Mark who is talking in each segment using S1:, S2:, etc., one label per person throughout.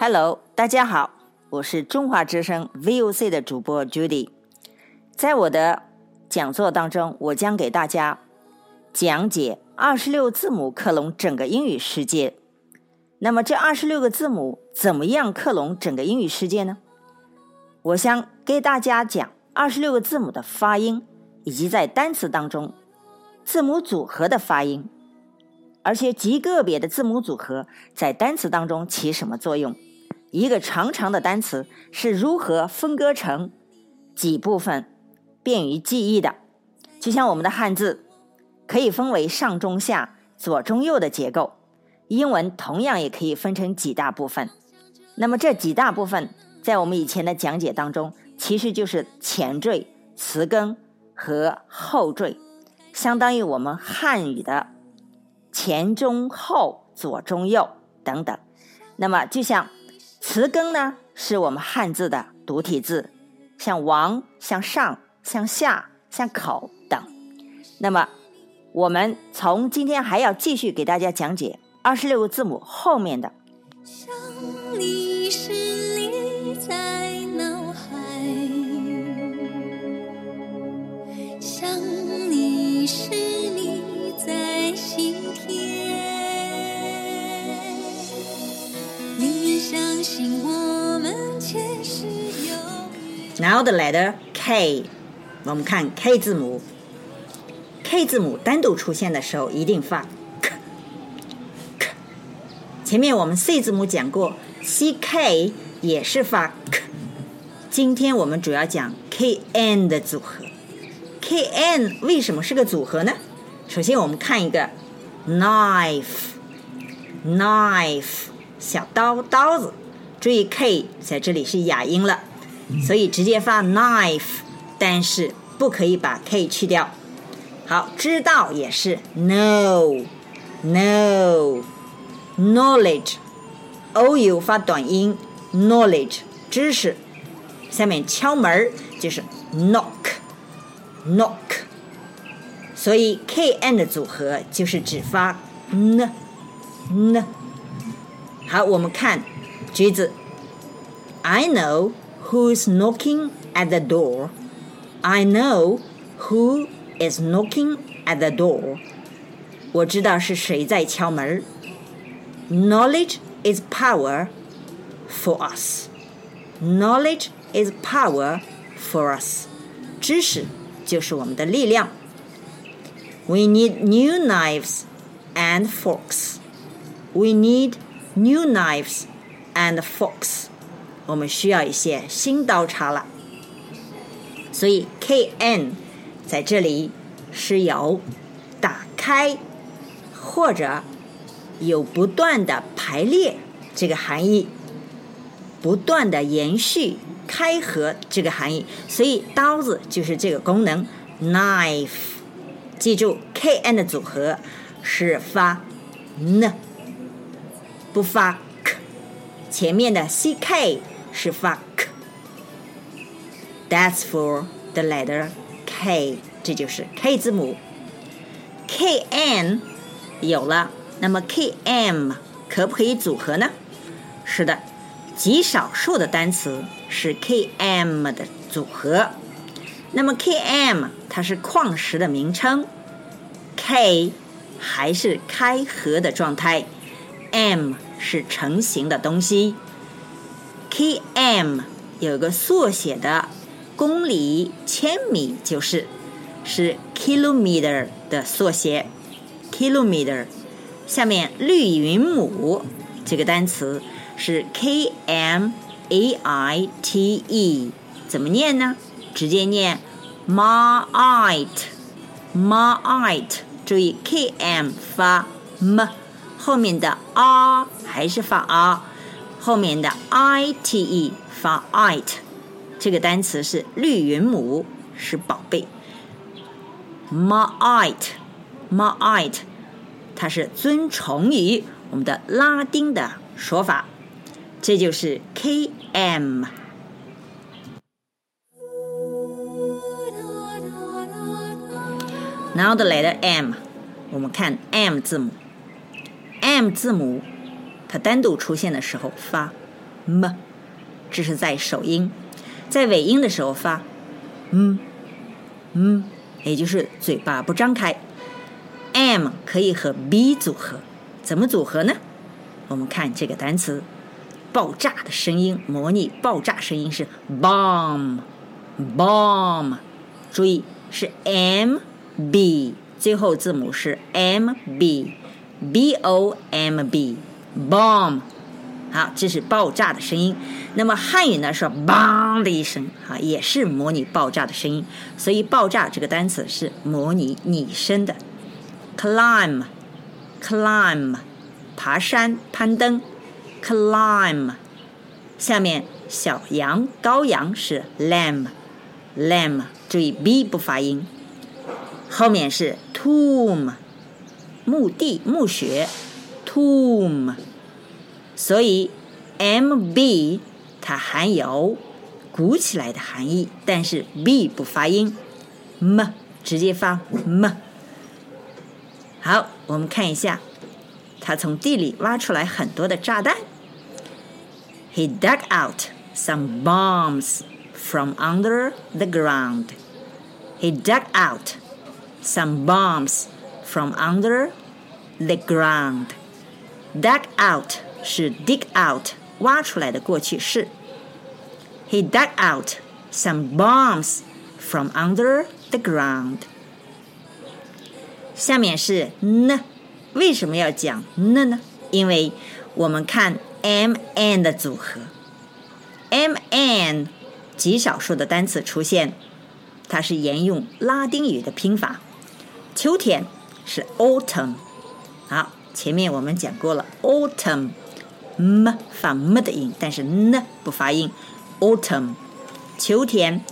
S1: Hello，大家好，我是中华之声 VOC 的主播 Judy。在我的讲座当中，我将给大家讲解二十六字母克隆整个英语世界。那么这二十六个字母怎么样克隆整个英语世界呢？我想给大家讲二十六个字母的发音，以及在单词当中字母组合的发音，而且极个别的字母组合在单词当中起什么作用？一个长长的单词是如何分割成几部分，便于记忆的？就像我们的汉字可以分为上中下、左中右的结构。英文同样也可以分成几大部分，那么这几大部分在我们以前的讲解当中，其实就是前缀、词根和后缀，相当于我们汉语的前中后、左中右等等。那么就像词根呢，是我们汉字的独体字，像王、像上、像下、像口等。那么我们从今天还要继续给大家讲解。二十六个字母后面的。想相信我们前世有 Now the letter K，我们看 K 字母，K 字母单独出现的时候一定发 k。k。前面我们 C 字母讲过，C K 也是发 k。今天我们主要讲 K N 的组合。K N 为什么是个组合呢？首先我们看一个 knife，knife 小刀刀子。注意 K 在这里是哑音了，所以直接发 knife，但是不可以把 K 去掉。好，知道也是 know，know。knowledge，o u 发短音，knowledge 知识，下面敲门儿就是 knock，knock，所以 k n 的组合就是只发 n n。好，我们看句子，I know who's knocking at the door. I know who is knocking at the door. 我知道是谁在敲门儿。Knowledge is power for us. Knowledge is power for us. 知识就是我们的力量。We need new knives and forks. We need new knives and forks. 我们需要一些新刀叉了。所以 K N 在这里是有打开或者有不断的排列这个含义，不断的延续开合这个含义，所以刀子就是这个功能。knife，记住 k n 的组合是发 n，不发前面的 c k 是发 k。That's for the letter K，这就是 K 字母。K N 有了。那么 K M 可不可以组合呢？是的，极少数的单词是 K M 的组合。那么 K M 它是矿石的名称，K 还是开合的状态，M 是成型的东西。K M 有个缩写的公里、千米，就是是 kilometer 的缩写，kilometer。下面绿云母这个单词是 K M A I T E，怎么念呢？直接念 Mite，Mite。注意 K M 发 M，后面的 R 还是发 R，后面的 I T E 发 It。这个单词是绿云母，是宝贝。Mite，Mite。它是尊崇于我们的拉丁的说法，这就是 K M。Now the letter M，我们看 M 字母，M 字母它单独出现的时候发 m，这是在首音，在尾音的时候发嗯嗯，也就是嘴巴不张开。m 可以和 b 组合，怎么组合呢？我们看这个单词，爆炸的声音，模拟爆炸声音是 bomb，bomb，注意是 m b，最后字母是 M B b o m b，bomb。好，这是爆炸的声音。那么汉语呢是 bang 的一声，啊，也是模拟爆炸的声音。所以爆炸这个单词是模拟拟声的。climb，climb，爬山、攀登。climb，下面小羊、羔羊是 lamb，lamb，注意 b 不发音。后面是 tomb，墓地、墓穴，tomb。所以，m b 它含有鼓起来的含义，但是 b 不发音，m 直接发 m。好，我们看一下，他从地里挖出来很多的炸弹。He dug out some bombs from under the ground. He dug out some bombs from under the ground. Dug out 是 dig out 挖出来的过去式。He dug out some bombs from under the ground. 下面是 n，为什么要讲 n 呢？因为我们看 m n 的组合，m n 极少数的单词出现，它是沿用拉丁语的拼法。秋天是 autumn， 好，前面我们讲过了 autumn。m 发 m 的音，但是 n 不发音。autumn，秋天，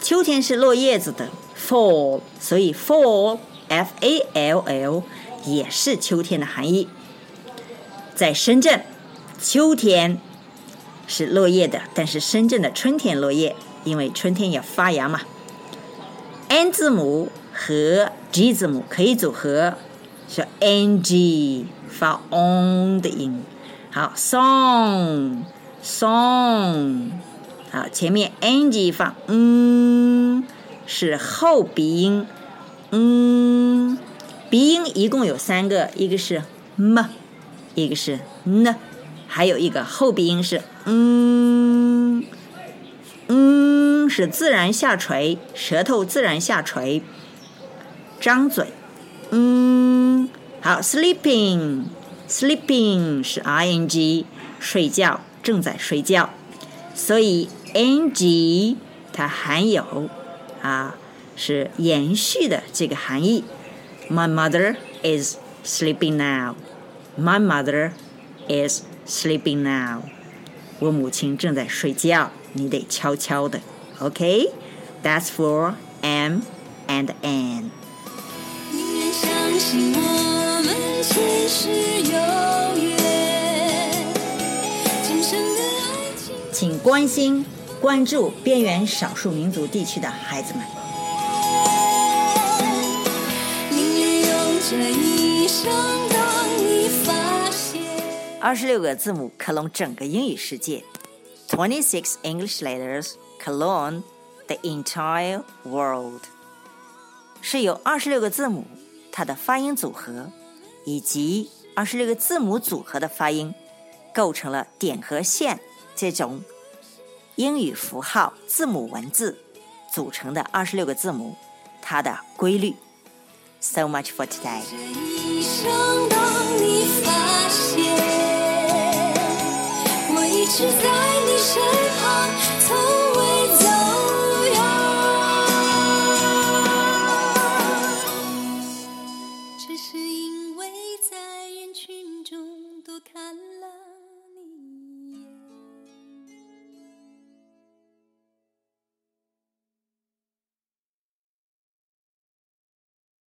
S1: 秋天是落叶子的 fall，所以 fall，f a l l 也是秋天的含义。在深圳，秋天是落叶的，但是深圳的春天落叶，因为春天要发芽嘛。n 字母和 g 字母可以组合，是 n g 发 on 的音。好，song，song，好，前面 ng 放，嗯，是后鼻音，嗯，鼻音一共有三个，一个是 m，一个是 n，还有一个后鼻音是，嗯，嗯，是自然下垂，舌头自然下垂，张嘴，嗯，好，sleeping。Sleeping 是 ing，睡觉，正在睡觉，所以 ng 它含有啊是延续的这个含义。My mother is sleeping now. My mother is sleeping now. 我母亲正在睡觉，你得悄悄的。OK，That's for M and N. 请关心、关注边缘少数民族地区的孩子们。二十六个字母克隆整个英语世界，Twenty-six English letters clone the entire world，是由二十六个字母它的发音组合。以及二十六个字母组合的发音，构成了点和线这种英语符号字母文字组成的二十六个字母，它的规律。So much for today。我一直在你身旁。从